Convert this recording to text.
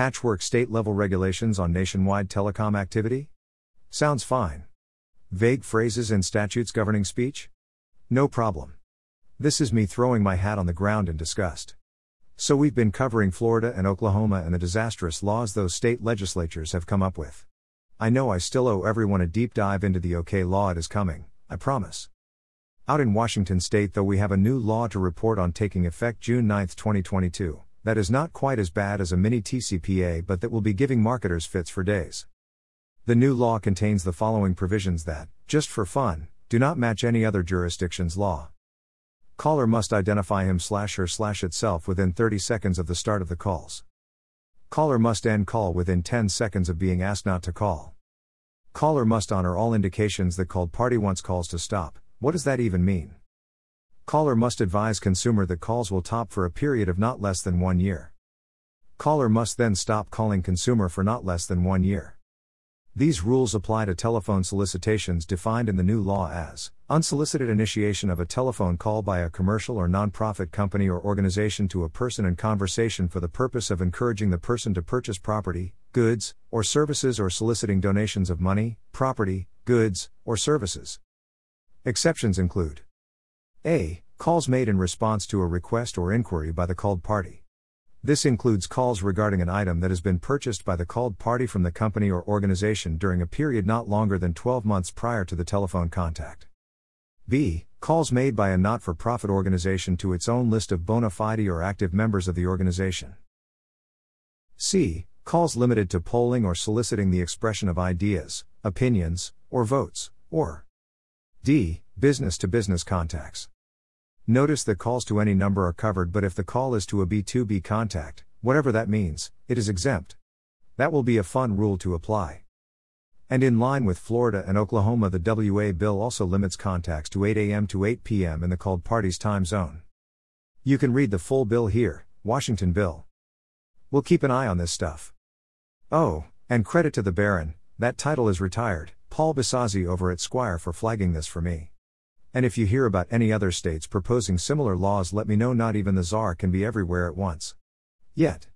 Patchwork state level regulations on nationwide telecom activity? Sounds fine. Vague phrases in statutes governing speech? No problem. This is me throwing my hat on the ground in disgust. So we've been covering Florida and Oklahoma and the disastrous laws those state legislatures have come up with. I know I still owe everyone a deep dive into the OK law it is coming, I promise. Out in Washington state, though, we have a new law to report on taking effect June 9, 2022, that is not quite as bad as a mini TCPA, but that will be giving marketers fits for days. The new law contains the following provisions that, just for fun, do not match any other jurisdiction's law. Caller must identify him slash her slash itself within 30 seconds of the start of the calls. Caller must end call within 10 seconds of being asked not to call. Caller must honor all indications that called party wants calls to stop. What does that even mean? Caller must advise consumer that calls will top for a period of not less than one year. Caller must then stop calling consumer for not less than one year. These rules apply to telephone solicitations defined in the new law as unsolicited initiation of a telephone call by a commercial or nonprofit company or organization to a person in conversation for the purpose of encouraging the person to purchase property, goods, or services or soliciting donations of money, property, goods, or services. Exceptions include a. Calls made in response to a request or inquiry by the called party. This includes calls regarding an item that has been purchased by the called party from the company or organization during a period not longer than 12 months prior to the telephone contact. B. Calls made by a not for profit organization to its own list of bona fide or active members of the organization. C. Calls limited to polling or soliciting the expression of ideas, opinions, or votes, or D. Business to business contacts. Notice that calls to any number are covered, but if the call is to a B2B contact, whatever that means, it is exempt. That will be a fun rule to apply. And in line with Florida and Oklahoma, the WA bill also limits contacts to 8 a.m. to 8 p.m. in the called party's time zone. You can read the full bill here, Washington bill. We'll keep an eye on this stuff. Oh, and credit to the Baron, that title is retired, Paul Besozzi over at Squire for flagging this for me. And if you hear about any other states proposing similar laws, let me know. Not even the czar can be everywhere at once. Yet.